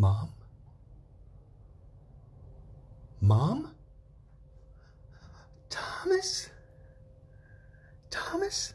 Mom? Mom? Thomas? Thomas?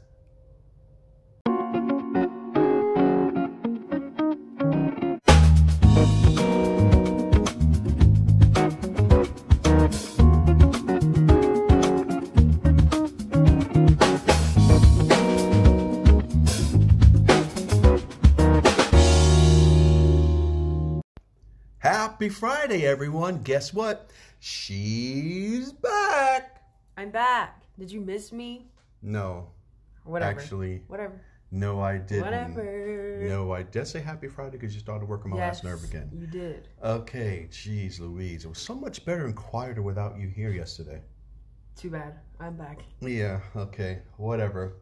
Happy Friday, everyone. Guess what? She's back. I'm back. Did you miss me? No, whatever. actually, Whatever. no, I didn't. Whatever. No, I did say happy Friday because you started working my last nerve again. You did. Okay, jeez Louise. It was so much better and quieter without you here yesterday. Too bad. I'm back. Yeah, okay, whatever.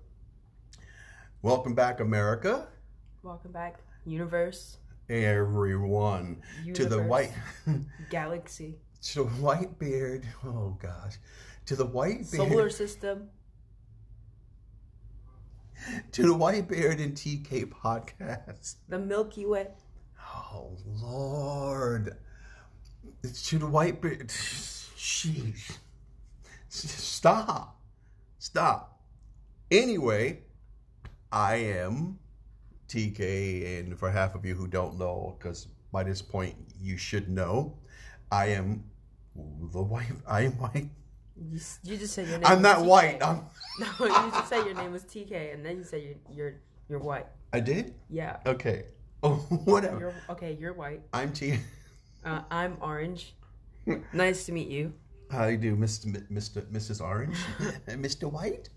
Welcome back, America. Welcome back. Universe. Everyone. To the white Galaxy. to the white beard. Oh gosh. To the white beard. Solar system. to the white beard and TK podcast. The Milky Way. Oh Lord. It's to the white beard. Jeez. Stop. Stop. Anyway, I am TK, and for half of you who don't know, because by this point you should know, I am the white. I am white. You, you just said your name. I'm not TK. white. I'm. No, you just said your name was TK, and then you said you're you're, you're white. I did. Yeah. Okay. Oh, whatever. You're okay. You're white. I'm T. Uh, I'm orange. nice to meet you. How do you do, Mr. M- Mr. Mrs. Orange, Mr. White?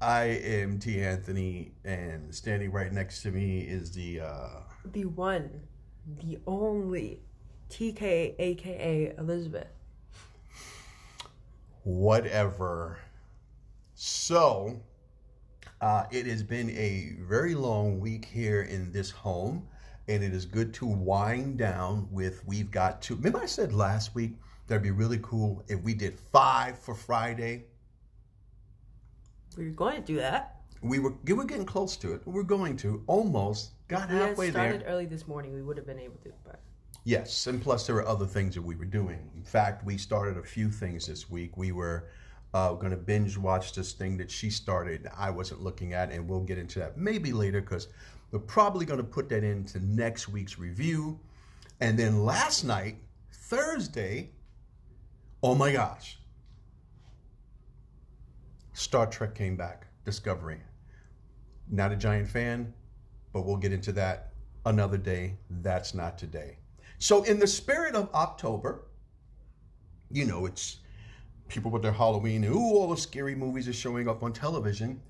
I am T. Anthony, and standing right next to me is the. uh The one, the only, TK, aka Elizabeth. whatever. So, uh, it has been a very long week here in this home, and it is good to wind down with. We've got to. Remember, I said last week that'd be really cool if we did five for Friday. We were going to do that. We were we were getting close to it. We're going to almost got If we halfway started early this morning, we would have been able to. But Yes, and plus there were other things that we were doing. In fact, we started a few things this week. We were uh, going to binge watch this thing that she started. I wasn't looking at, and we'll get into that maybe later because we're probably going to put that into next week's review. And then last night, Thursday, oh my gosh, Star Trek came back, Discovery. Not a giant fan, but we'll get into that another day. That's not today. So, in the spirit of October, you know, it's people with their Halloween, ooh, all the scary movies are showing up on television.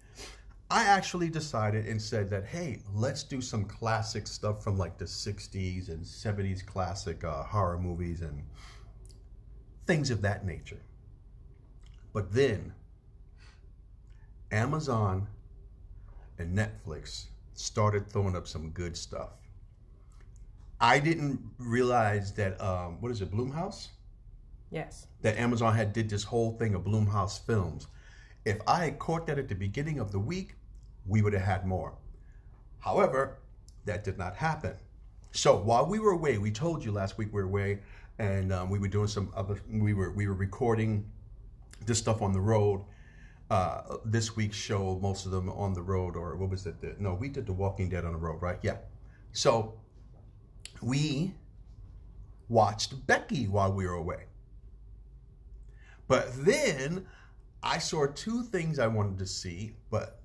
I actually decided and said that, hey, let's do some classic stuff from like the 60s and 70s classic uh, horror movies and things of that nature. But then, Amazon and Netflix started throwing up some good stuff. I didn't realize that um, what is it, Blumhouse? yes, That Amazon had did this whole thing of Blumhouse films. If I had caught that at the beginning of the week, we would have had more. However, that did not happen. So while we were away, we told you last week we were away, and um, we were doing some other. We were we were recording this stuff on the road. Uh, this week's show, most of them on the road, or what was it? The, no, we did The Walking Dead on the road, right? Yeah. So we watched Becky while we were away. But then I saw two things I wanted to see, but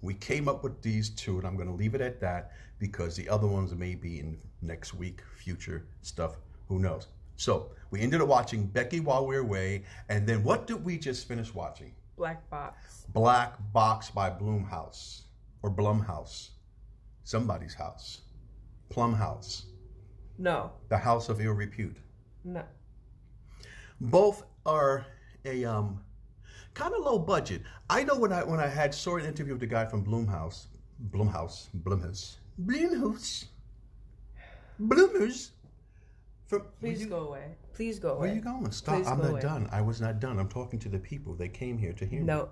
we came up with these two, and I'm going to leave it at that because the other ones may be in next week, future stuff. Who knows? So we ended up watching Becky while we were away, and then what did we just finish watching? Black Box. Black Box by Bloomhouse or Blumhouse, somebody's house, Plumhouse, No, the house of ill repute. no. both are a um kind of low budget. I know when I when I had saw an interview with the guy from Bloomhouse, Bloomhouse, Bloomhouse, Bloomhouse, Bloomers. From Please you, go away. Please go away. Where away. you going? Stop! Please I'm go not away. done. I was not done. I'm talking to the people. They came here to hear me. No,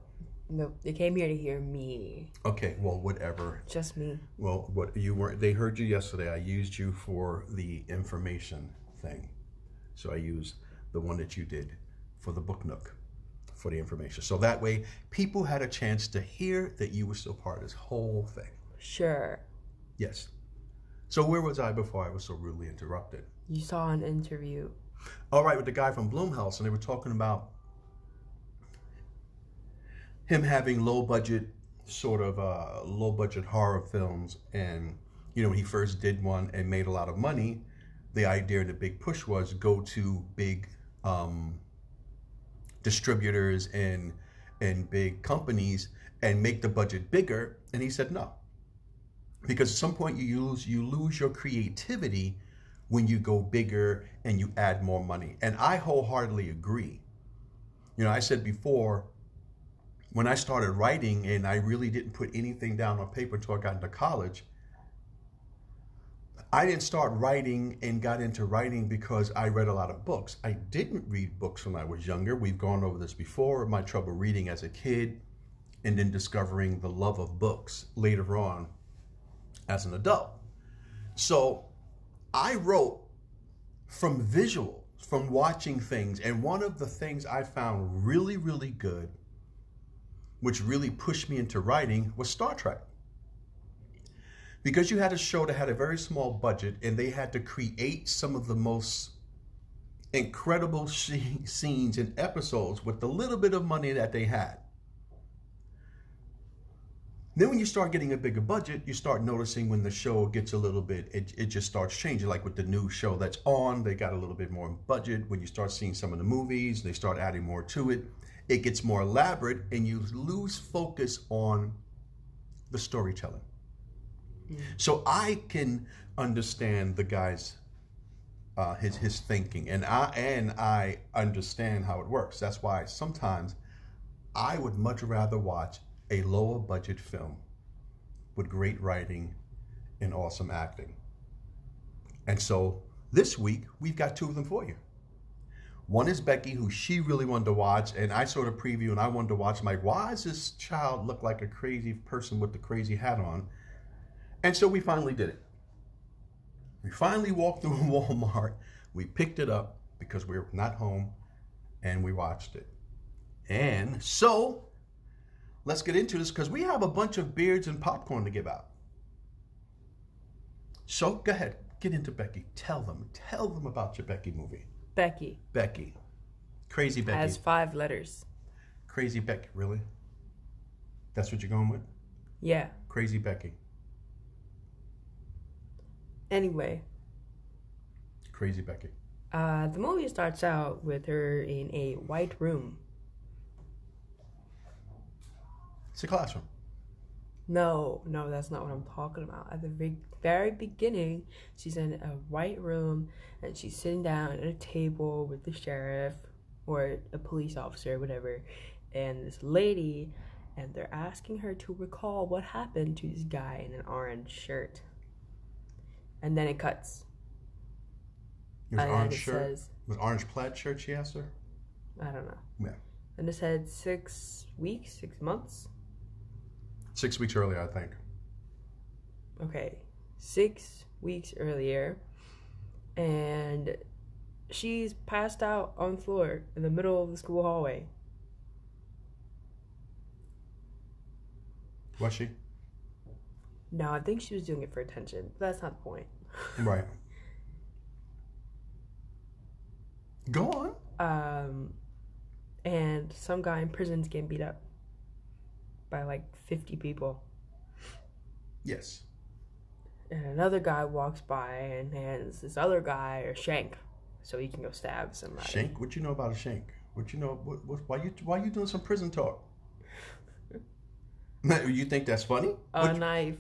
Nope. They came here to hear me. Okay, well, whatever. Just me. Well, what you weren't, they heard you yesterday. I used you for the information thing. So I used the one that you did for the book nook for the information. So that way, people had a chance to hear that you were still part of this whole thing. Sure. Yes. So where was I before I was so rudely interrupted? You saw an interview. All right, with the guy from Blumhouse, and they were talking about him having low budget, sort of uh, low budget horror films. And, you know, when he first did one and made a lot of money, the idea and the big push was go to big um, distributors and and big companies and make the budget bigger. And he said no, because at some point you lose you lose your creativity when you go bigger and you add more money. And I wholeheartedly agree. You know, I said before when I started writing and I really didn't put anything down on paper until I got into college. I didn't start writing and got into writing because I read a lot of books. I didn't read books when I was younger. We've gone over this before, my trouble reading as a kid, and then discovering the love of books later on as an adult. So I wrote from visual, from watching things. And one of the things I found really, really good, which really pushed me into writing, was Star Trek because you had a show that had a very small budget and they had to create some of the most incredible scenes and episodes with the little bit of money that they had. Then when you start getting a bigger budget, you start noticing when the show gets a little bit, it, it just starts changing. Like with the new show that's on, they got a little bit more budget. When you start seeing some of the movies, they start adding more to it. It gets more elaborate and you lose focus on the storytelling. So I can understand the guy's uh, his his thinking, and I and I understand how it works. That's why sometimes I would much rather watch a lower budget film with great writing and awesome acting. And so this week we've got two of them for you. One is Becky, who she really wanted to watch, and I sort of preview and I wanted to watch. I'm like, why does this child look like a crazy person with the crazy hat on? And so we finally did it. We finally walked through Walmart. We picked it up because we were not home and we watched it. And so let's get into this because we have a bunch of beards and popcorn to give out. So go ahead, get into Becky. Tell them, tell them about your Becky movie. Becky. Becky. Crazy Becky. Has five letters. Crazy Becky, really? That's what you're going with? Yeah. Crazy Becky. Anyway. Crazy Becky. Uh, the movie starts out with her in a white room. It's a classroom. No, no, that's not what I'm talking about. At the very, very beginning, she's in a white room and she's sitting down at a table with the sheriff or a police officer, whatever, and this lady, and they're asking her to recall what happened to this guy in an orange shirt and then it cuts. It was orange shirt. Says, was orange plaid shirt she asked her? I don't know. Yeah. And it said six weeks, six months. Six weeks earlier, I think. Okay, six weeks earlier, and she's passed out on the floor in the middle of the school hallway. Was she? No, I think she was doing it for attention. But that's not the point. Right. Go on. Um, and some guy in prison's getting beat up by like 50 people. Yes. And another guy walks by and hands this other guy a shank so he can go stab somebody. Shank? What you know about a shank? What you know? What, what, why you why you doing some prison talk? you think that's funny? A what knife.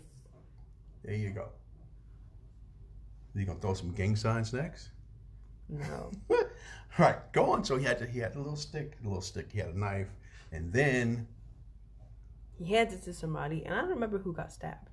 There you go. You gonna throw some gang signs next? No. right, go on. So he had to, he had a little stick, a little stick. He had a knife, and then he hands it to somebody, and I don't remember who got stabbed.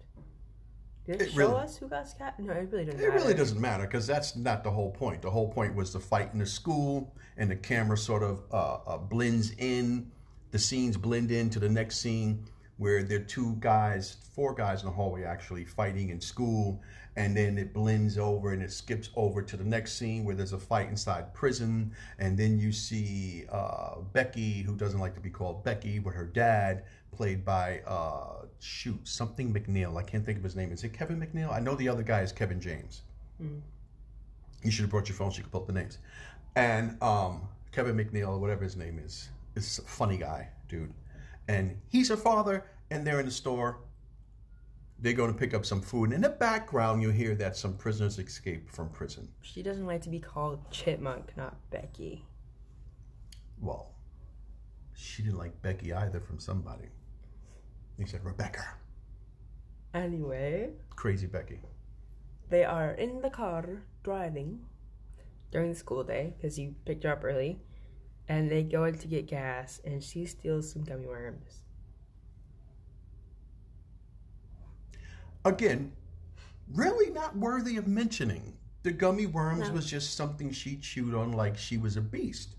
Did it, it show really, us who got stabbed? No, it really doesn't. It matter. really doesn't matter because that's not the whole point. The whole point was the fight in the school, and the camera sort of uh, uh, blends in the scenes blend into the next scene where there are two guys, four guys in the hallway actually fighting in school, and then it blends over and it skips over to the next scene where there's a fight inside prison, and then you see uh, Becky, who doesn't like to be called Becky, but her dad, played by uh, shoot something McNeil. I can't think of his name. Is it Kevin McNeil? I know the other guy is Kevin James. You should have brought your phone so you could pull up the names. And um, Kevin McNeil, whatever his name is, is a funny guy, dude. And he's her father, and they're in the store. They're going to pick up some food. And in the background, you hear that some prisoners escape from prison. She doesn't like to be called Chipmunk, not Becky. Well, she didn't like Becky either from somebody. He said, Rebecca. Anyway, Crazy Becky. they are in the car driving during the school day because you picked her up early, and they go in to get gas, and she steals some gummy worms. Again, really not worthy of mentioning. The gummy worms No. was just something she chewed on like she was a beast.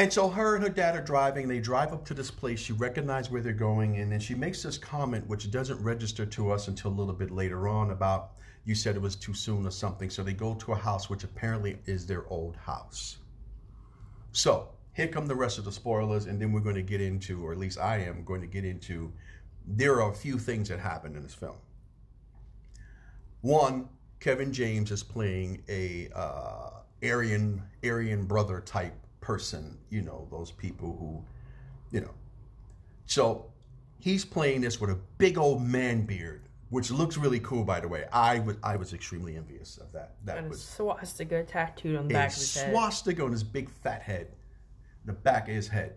And so her and her dad are driving. They drive up to this place. She recognizes where they're going, and then she makes this comment, which doesn't register to us until a little bit later on about you said it was too soon or something. So they go to a house which apparently is their old house. So here come the rest of the spoilers, and then we're going to get into, or at least I am going to get into. There are a few things that happen in this film. One, Kevin James is playing a uh, Aryan Aryan brother type person. You know those people who, you know. So he's playing this with a big old man beard, which looks really cool. By the way, I was I was extremely envious of that. That And a was swastika tattooed on the back of his head. swastika on his big fat head, the back of his head.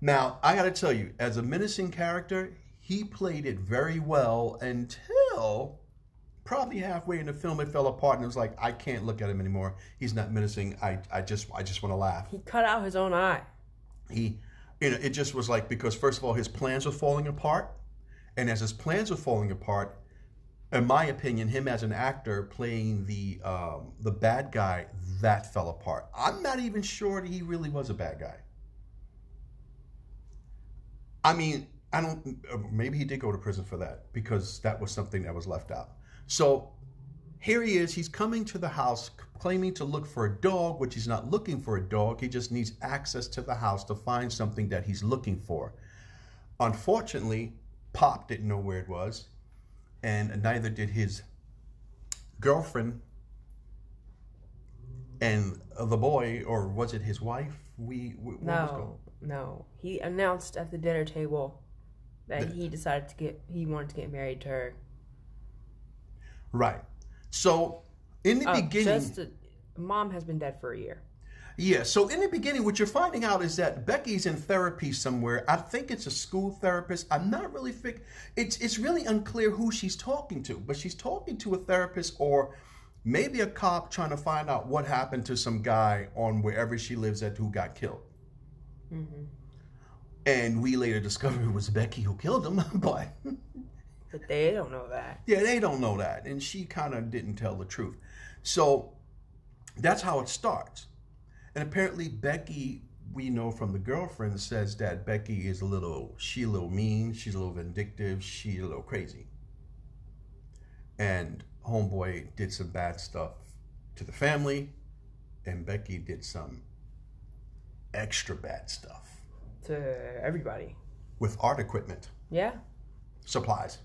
Now, I got to tell you, as a menacing character, he played it very well until probably halfway in the film it fell apart and it was like, I can't look at him anymore. He's not menacing. I, I just I just want to laugh. He cut out his own eye. He you know, it just was like because first of all his plans were falling apart, and as his plans were falling apart, in my opinion, him as an actor playing the um, the bad guy, that fell apart. I'm not even sure that he really was a bad guy. I mean, I don't. Maybe he did go to prison for that because that was something that was left out. So here he is. He's coming to the house claiming to look for a dog, which he's not looking for a dog. He just needs access to the house to find something that he's looking for. Unfortunately, Pop didn't know where it was, and neither did his girlfriend and the boy, or was it his wife? We, we what was going- No, no. He announced at the dinner table that he decided to get he wanted to get married to her. Right. So in the Oh, beginning, just mom has been dead for a year. Yeah, so in the beginning, what you're finding out is that Becky's in therapy somewhere. I think it's a school therapist. I'm not really fig- it's it's really unclear who she's talking to, but she's talking to a therapist or maybe a cop trying to find out what happened to some guy on wherever she lives at who got killed. Mm-hmm. And we later discovered it was Becky who killed him, but But they don't know that. yeah, they don't know that. And she kind of didn't tell the truth. So that's how it starts. And apparently, Becky, we know from the girlfriend, says that Becky is a little, she a little mean, she's a little vindictive, she's a little crazy. And Homeboy did some bad stuff to the family, and Becky did some extra bad stuff To everybody. with art equipment, Yeah. supplies.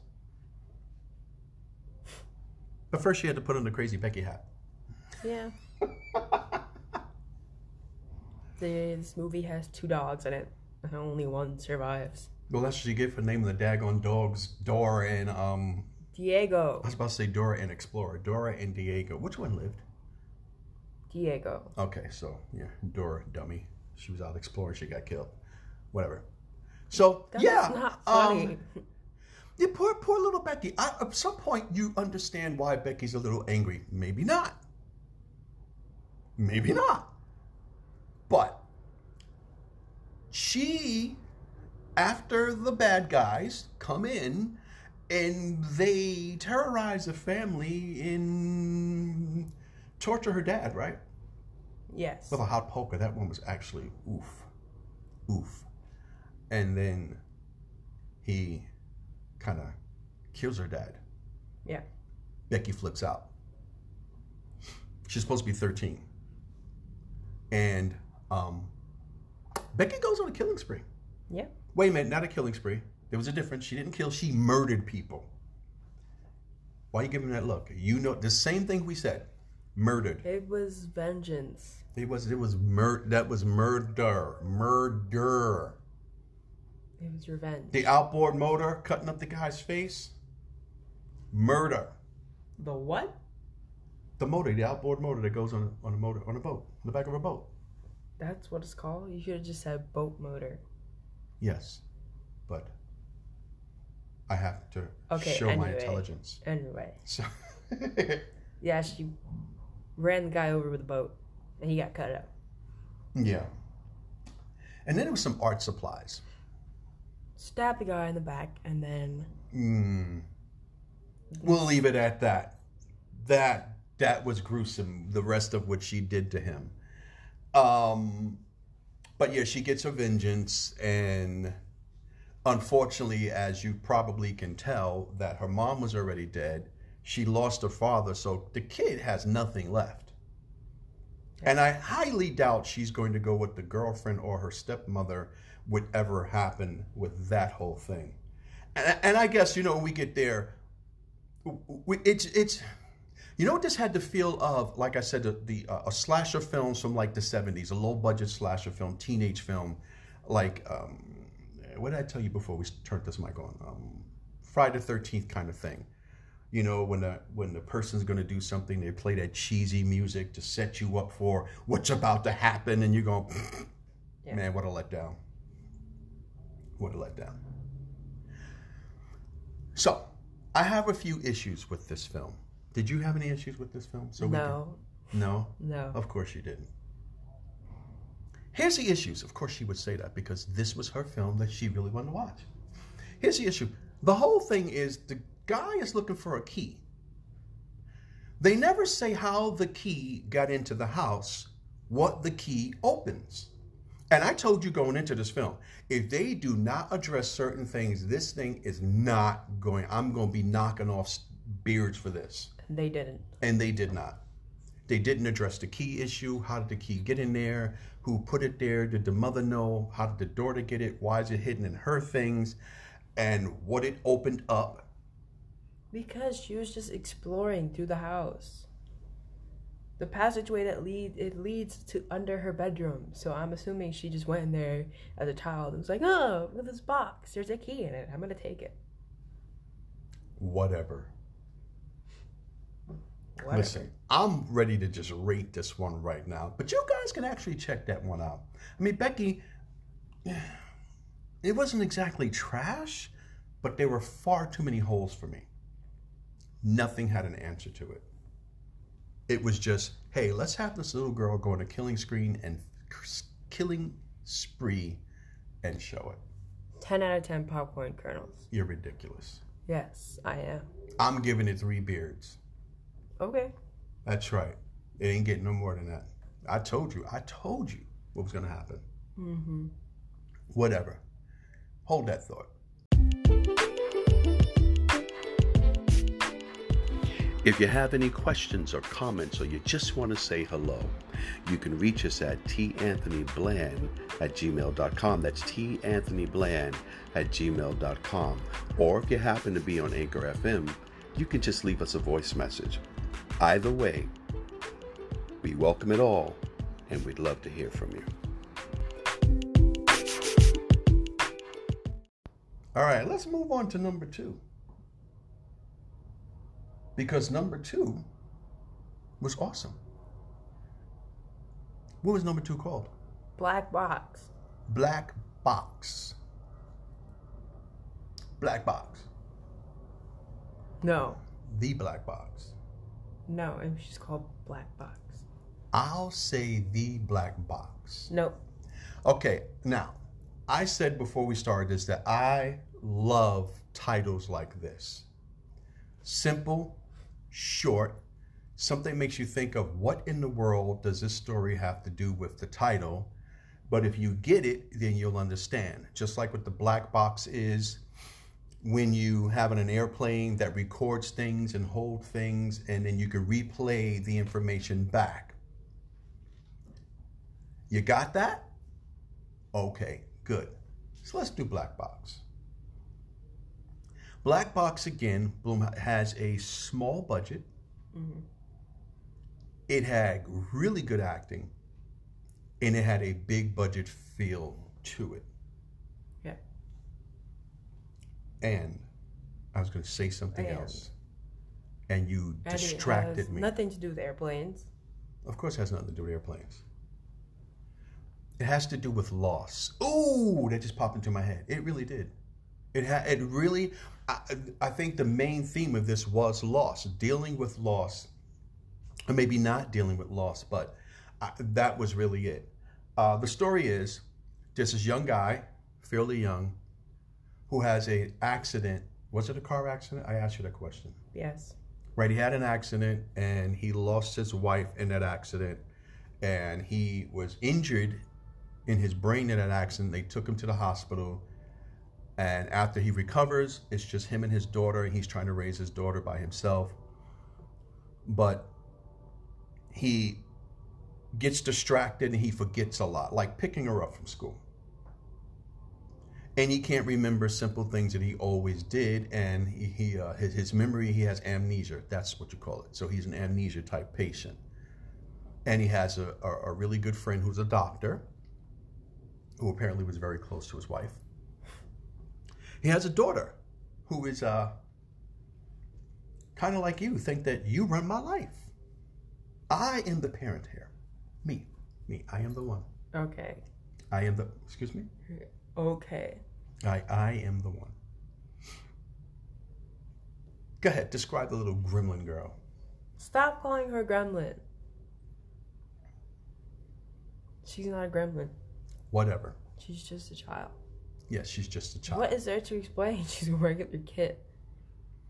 But first, she had to put on the crazy Becky hat. Yeah. this movie has two dogs in it, and only one survives. Well, that's what you get for naming the daggone dogs Dora and um. Diego. I was about to say Dora and Explorer. Dora and Diego. Which one lived? Diego. Okay, so yeah, Dora, dummy. She was out exploring. She got killed. Whatever. So That's yeah, not um, funny. yeah, poor poor little Becky. I, at some point, you understand why Becky's a little angry. Maybe not. Maybe not. But she, after the bad guys come in and they terrorize the family and torture her dad, right? yes. With a hot poker. That one was actually oof. oof. And then he kind of kills her dad. Yeah. Becky flips out. She's supposed to be 13. And um, Becky goes on a killing spree. Yeah. Wait a minute, not a killing spree. There was a difference. She didn't kill, she murdered people. Why are you giving me that look? You know the same thing we said. Murdered. It was vengeance. It was it was mur that was murder. Murder. It was revenge. The outboard motor cutting up the guy's face. Murder. The what? The motor, the outboard motor that goes on on a motor on a boat, on the back of a boat. That's what it's called? You should have just said boat motor. Yes, but I have to Okay, show my anyway. intelligence. Anyway. So, Yeah, she ran the guy over with a boat and he got cut up. yeah. And then it was some art supplies. Stabbed the guy in the back and then Mm. We'll leave it at that. That that was gruesome. The rest of what she did to him. Um, but yeah, she gets her vengeance, and unfortunately, as you probably can tell, that her mom was already dead. She lost her father, so the kid has nothing left. And I highly doubt she's going to go with the girlfriend or her stepmother, whatever happen with that whole thing. And, and I guess you know when we get there, it's it's you know what this had the feel of like I said the, the uh, a slasher films from like the seventies, a low budget slasher film, teenage film, like um, what did I tell you before we turned this mic on? Um, Friday the Thirteenth kind of thing. You know when the when the person's going to do something, they play that cheesy music to set you up for what's about to happen, and you're going, Yeah. man, what a letdown! What a letdown! So, I have a few issues with this film. Did you have any issues with this film? So no, can- no. no. Of course you didn't. Here's the issues. Of course she would say that because this was her film that she really wanted to watch. Here's the issue. The whole thing is the guy is looking for a key. They never say how the key got into the house, what the key opens. And I told you going into this film, if they do not address certain things, this thing is not going. I'm going to be knocking off beards for this They didn't. and they did not. They didn't address the key issue. How did the key get in there? Who put it there? Did the mother know? How did the daughter get it? Why is it hidden in her things? And what it opened up? Because she was just exploring through the house. The passageway that lead it leads to under her bedroom. So I'm assuming she just went in there as a child and was like, "Oh, look at this box. There's a key in it. I'm gonna take it." Whatever. Whatever. Listen, I'm ready to just rate this one right now, but you guys can actually check that one out. I mean, Becky, it wasn't exactly trash, but there were far too many holes for me. Nothing had an answer to it. It was just, hey, let's have this little girl go on a killing screen and killing spree and show it. Ten out of ten popcorn kernels. You're ridiculous. Yes, I am. I'm giving it three beards. Okay. That's right. It ain't getting no more than that. I told you. I told you what was going to happen. Mm-hmm. Whatever. Hold that thought. If you have any questions or comments or you just want to say hello, you can reach us at tanthonybland at gmail.com. That's tanthonybland at gmail.com. Or if you happen to be on Anchor FM, you can just leave us a voice message. Either way, we welcome it all and we'd love to hear from you. All right, let's move on to number two. Because number two was awesome. What was number two called? Black box. Black Box. Black Box. No, The Black Box. no, it was just called black box. I'll say The Black Box. Nope. Okay, now, I said before we started this that I love titles like this simple, short, something makes you think of what in the world does this story have to do with the title, But if you get it, then you'll understand. Just like what the black box is when you have an airplane that records things and hold things, and then you can replay the information back. You got that? Okay, good. So let's do black box. Black box again, Bloom has a small budget. Mm-hmm. It had really good acting, and it had a big budget feel to it. Yeah. And I was going to say something And. else, and you And it distracted has me. Nothing to do with airplanes. Of course, it has nothing to do with airplanes. It has to do with loss. Oh, that just popped into my head. It really did. It ha- It really. I, I think the main theme of this was loss, dealing with loss, or maybe not dealing with loss, but I, that was really it. Uh, the story is there's this young guy, fairly young, who has an accident. Was it a car accident? I asked you that question. Yes. Right, he had an accident and he lost his wife in that accident, and he was injured in his brain in that accident. They took him to the hospital, and after he recovers, it's just him and his daughter, and he's trying to raise his daughter by himself. But he gets distracted and he forgets a lot, like picking her up from school. And he can't remember simple things that he always did, and he, he uh, his, his memory he has amnesia. That's what you call it. So he's an amnesia type patient, and he has a, a, a really good friend who's a doctor, who apparently was very close to his wife. He has a daughter, who is uh, kind of like you, think that you run my life. I am the parent here, me, me. I am the one. Okay. I am the. Excuse me. Okay. I I am the one. Go ahead, describe the little gremlin girl. Stop calling her gremlin. She's not a gremlin. Whatever. She's just a child. Yes, she's just a child. What is there to explain? She's a regular kid.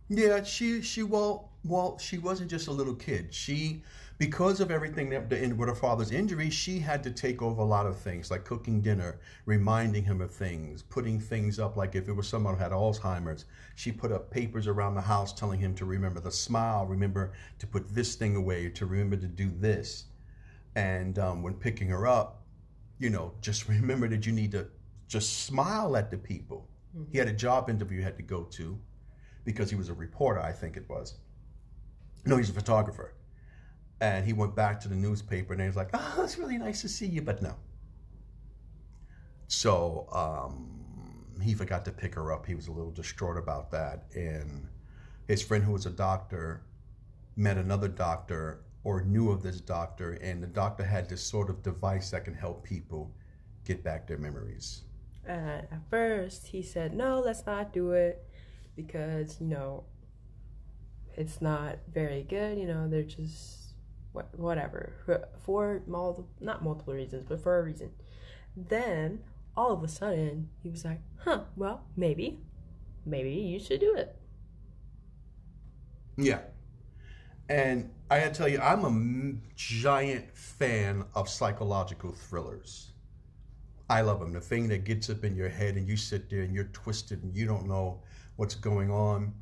Yeah, she she well well she wasn't just a little kid. She because of everything that the, with her father's injury, she had to take over a lot of things like cooking dinner, reminding him of things, putting things up. Like if it was someone who had Alzheimer's, she put up papers around the house telling him to remember the smile, remember to put this thing away, to remember to do this. And um, when picking her up, you know, just remember that you need to just smile at the people. He had a job interview he had to go to because he was a reporter, I think it was. No, he's a photographer. And he went back to the newspaper and he was like, oh, it's really nice to see you, but no. So um, he forgot to pick her up. He was a little distraught about that. And his friend, who was a doctor, met another doctor or knew of this doctor. And the doctor had this sort of device that can help people get back their memories. And at first, he said, no, let's not do it because, you know, it's not very good. You know, they're just what, whatever for, for multiple, not multiple reasons, but for a reason. Then all of a sudden, he was like, huh, well, maybe, maybe you should do it. Yeah. And I gotta tell you, I'm a m- giant fan of psychological thrillers. I love them. The thing that gets up in your head and you sit there and you're twisted and you don't know what's going on.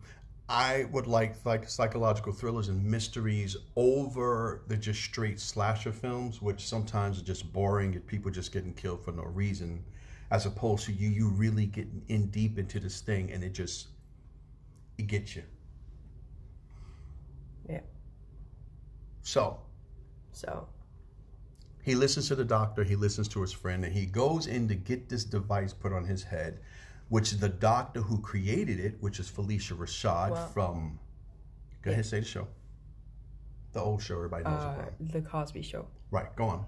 I would like like psychological thrillers and mysteries over the just straight slasher films, which sometimes are just boring and people just getting killed for no reason, as opposed to you you really getting in deep into this thing and it just it gets you. Yeah. So So, he listens to the doctor, he listens to his friend, and he goes in to get this device put on his head, which the doctor who created it, which is Phylicia Rashad Well- from. Go ahead, say the show. The old show everybody knows uh, it The Cosby Show. Right, go on.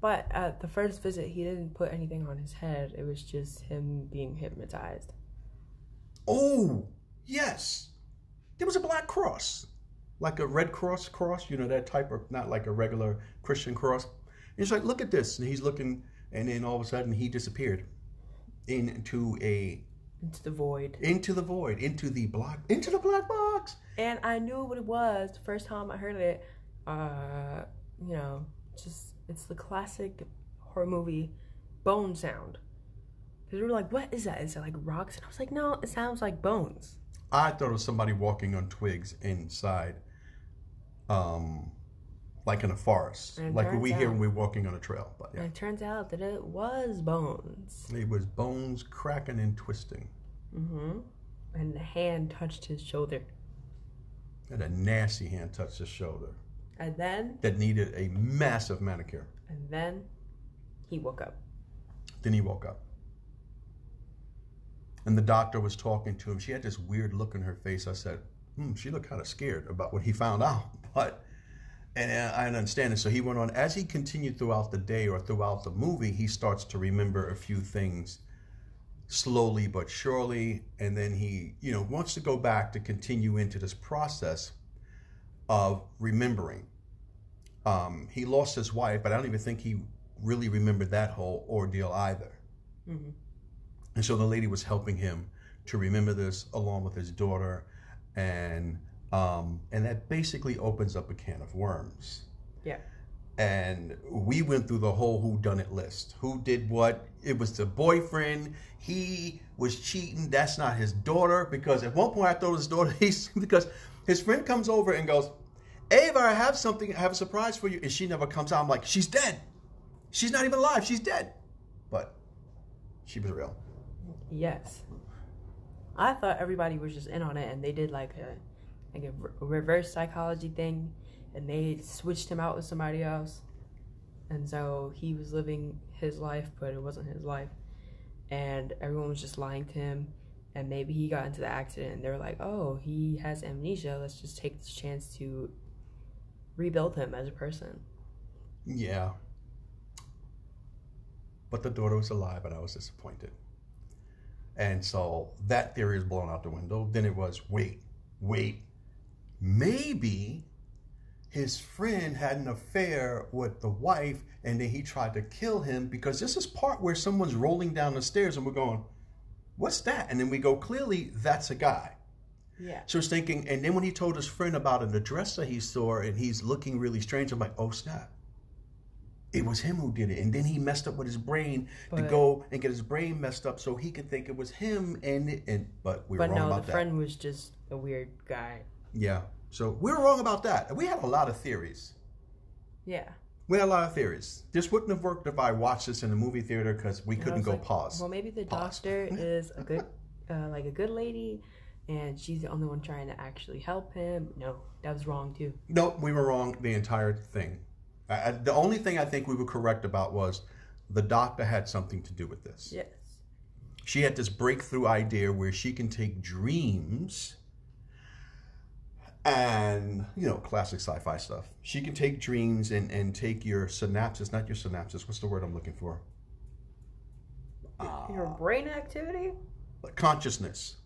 But at the first visit, he didn't put anything on his head. It was just him being hypnotized. Oh, yes. There was a black cross, like a red cross cross, you know, that type of, not like a regular Christian cross. He's like, look at this. And he's looking, and then all of a sudden he disappeared into a Into the void. into the void, into the black, into the black box. And I knew what it was the first time I heard it. Uh, you know, just it's the classic horror movie bone sound. Because we were like, what is that? Is it like rocks? And I was like, no, it sounds like bones. I thought it was somebody walking on twigs inside, um, like in a forest, like what we hear when we're walking on a trail. But yeah, it turns out that it was bones. it was bones cracking and twisting, Mm-hmm. And the hand touched his shoulder. and a nasty hand touched his shoulder And then, that needed a massive manicure. and then he woke up. Then he woke up. And the doctor was talking to him. She had this weird look in her face. I said, hmm, she looked kind of scared about what he found out. But, and I understand it. So he went on. As he continued throughout the day or throughout the movie, he starts to remember a few things slowly but surely. And then he, you know, wants to go back to continue into this process of remembering. Um, he lost his wife, but I don't even think he really remembered that whole ordeal either. hmm And so the lady was helping him to remember this along with his daughter, and um, and that basically opens up a can of worms. Yeah. And we went through the whole who done it list. Who did what? It was the boyfriend. He was cheating. That's not his daughter because at one point I thought his daughter. He's because his friend comes over and goes, Ava, I have something, I have a surprise for you. And she never comes out. I'm like, she's dead. She's not even alive. She's dead. But she was real. Yes. I thought everybody was just in on it, and they did like a like a re- reverse psychology thing, and they switched him out with somebody else, and so he was living his life, but it wasn't his life, and everyone was just lying to him, and maybe he got into the accident, and they were like, "Oh, he has amnesia. Let's just take this chance to rebuild him as a person." Yeah. But the daughter was alive, and I was disappointed. And so that theory is blown out the window. Then it was wait, wait, maybe his friend had an affair with the wife, and then he tried to kill him because this is part where someone's rolling down the stairs, and we're going, what's that? And then we go, clearly, that's a guy. Yeah. So I was thinking, and then when he told his friend about an address that he saw and he's looking really strange, I'm like, oh snap. It was him who did it. And then he messed up with his brain to go and get his brain messed up so he could think it was him and and but we were But wrong no, the about that. friend was just a weird guy. Yeah. So we were wrong about that. We had a lot of theories. Yeah. We had a lot of theories. This wouldn't have worked if I watched this in the movie theater because we And couldn't go like, pause. Well, maybe the Pause. doctor is a good, uh, like a good lady, and she's the only one trying to actually help him. No, that was wrong too. Nope, we were wrong the entire thing. I, I- the only thing I think we were correct about was the doctor had something to do with this. Yes. She had this breakthrough idea where she can take dreams and, you know, classic sci fi stuff. She can take dreams and, and take your synapses, not your synapses, what's the word I'm looking for? Your brain activity. consciousness.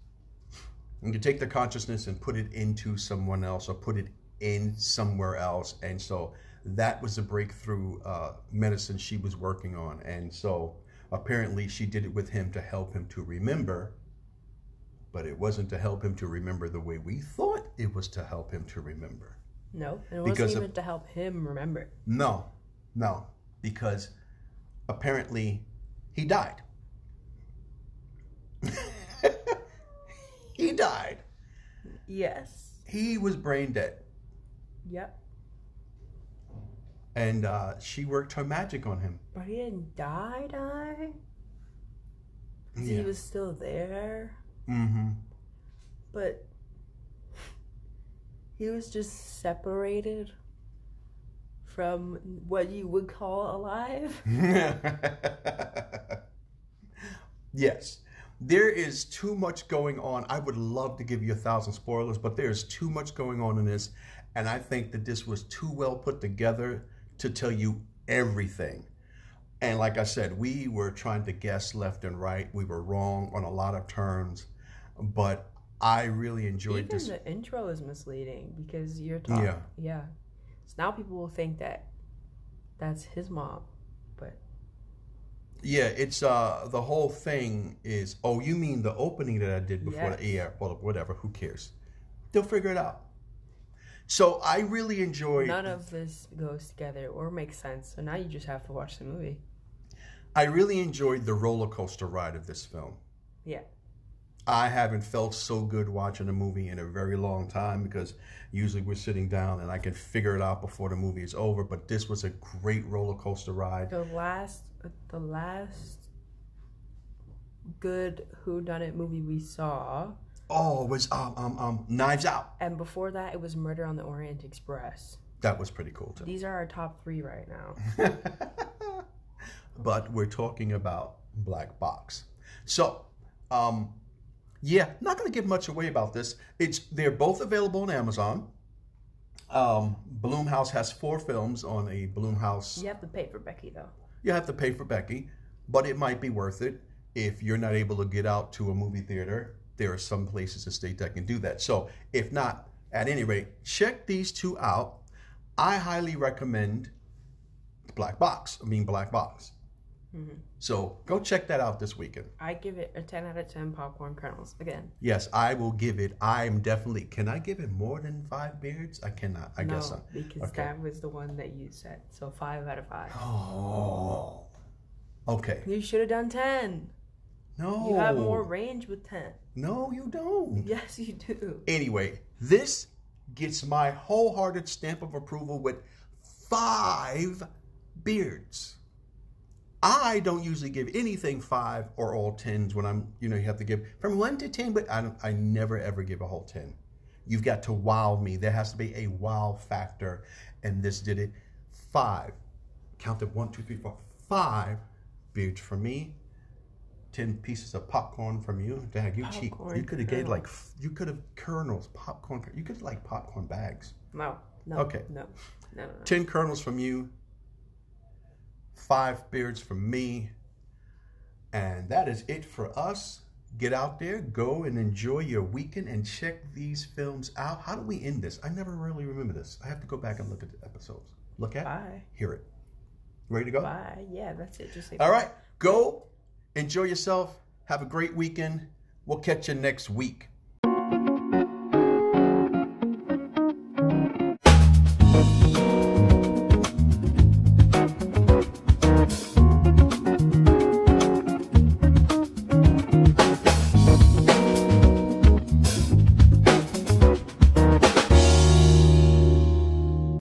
You can take the consciousness and put it into someone else or put it in somewhere else. And so that was the breakthrough uh, medicine she was working on. And so apparently she did it with him to help him to remember, but it wasn't to help him to remember the way we thought it was to help him to remember. No, and it Because wasn't of- even to help him remember. No, no, because apparently he died. he died. Yes. He was brain dead. Yep. And uh, she worked her magic on him. But he didn't die. Die. Yeah. He was still there, Mm-hmm. but he was just separated from what you would call alive. yes. There is too much going on. I would love to give you a thousand spoilers, but there's too much going on in this. And I think that this was too well put together to tell you everything. And like I said, we were trying to guess left and right. We were wrong on a lot of terms, but I really enjoyed Even this. the intro is misleading because you're talking. Yeah. Yeah. So now people will think that that's his mom, but Yeah, it's uh the whole thing is oh you mean the opening that I did before the Yes. yeah well whatever who cares they'll figure it out. So I really enjoyed none of this goes together or makes sense. So now you just have to watch the movie. I really enjoyed the roller coaster ride of this film. Yeah. I haven't felt so good watching a movie in a very long time because usually we're sitting down and I can figure it out before the movie is over. But this was a great roller coaster ride. The last, the last good Who Done It movie we saw, Oh, it was um, um, um, Knives Out. and before that it was Murder on the Orient Express. That was pretty cool too. These are our top three right now. but we're talking about Black Box. So, um, yeah, not going to give much away about this. It's they're both available on Amazon. Um, Blumhouse has four films on a Blumhouse. You have to pay for Becky though. You have to pay for Becky, but it might be worth it if you're not able to get out to a movie theater. There are some places in the state that can do that. So, if not, at any rate, check these two out. I highly recommend Black Box. I mean, Black Box. Mm-hmm. So go check that out this weekend. I give it a ten out of ten popcorn kernels again. Yes, I will give it. I'm definitely. Can I give it more than five beards? I cannot. I no, guess so. because Okay. that was the one that you said. So five out of five. Oh. Okay. You should have done ten. No. You have more range with ten. No, you don't. Yes, you do. Anyway, this gets my wholehearted stamp of approval with five beards. I don't usually give anything five or all tens when I'm, you know, you have to give from one to ten, but I don't, I never ever give a whole ten. You've got to wow me. There has to be a wow factor, and this did it. Five, Count counted one, two, three, four, five beards for me. Ten pieces of popcorn from you. Dad, you cheap. Popcorn You could have gave like you could have kernels, popcorn. You could have like popcorn bags. No. No. Okay. No. No. no, no. 10 kernels from you, five beards from me. And that is it for us. Get out there, go and enjoy your weekend and check these films out. How do we end this? I never really remember this. I have to go back and look at the episodes. Look at it, Bye. hear it. Ready to go? Bye. Yeah, that's it. Just All right, go, enjoy yourself, have a great weekend. We'll catch you next week.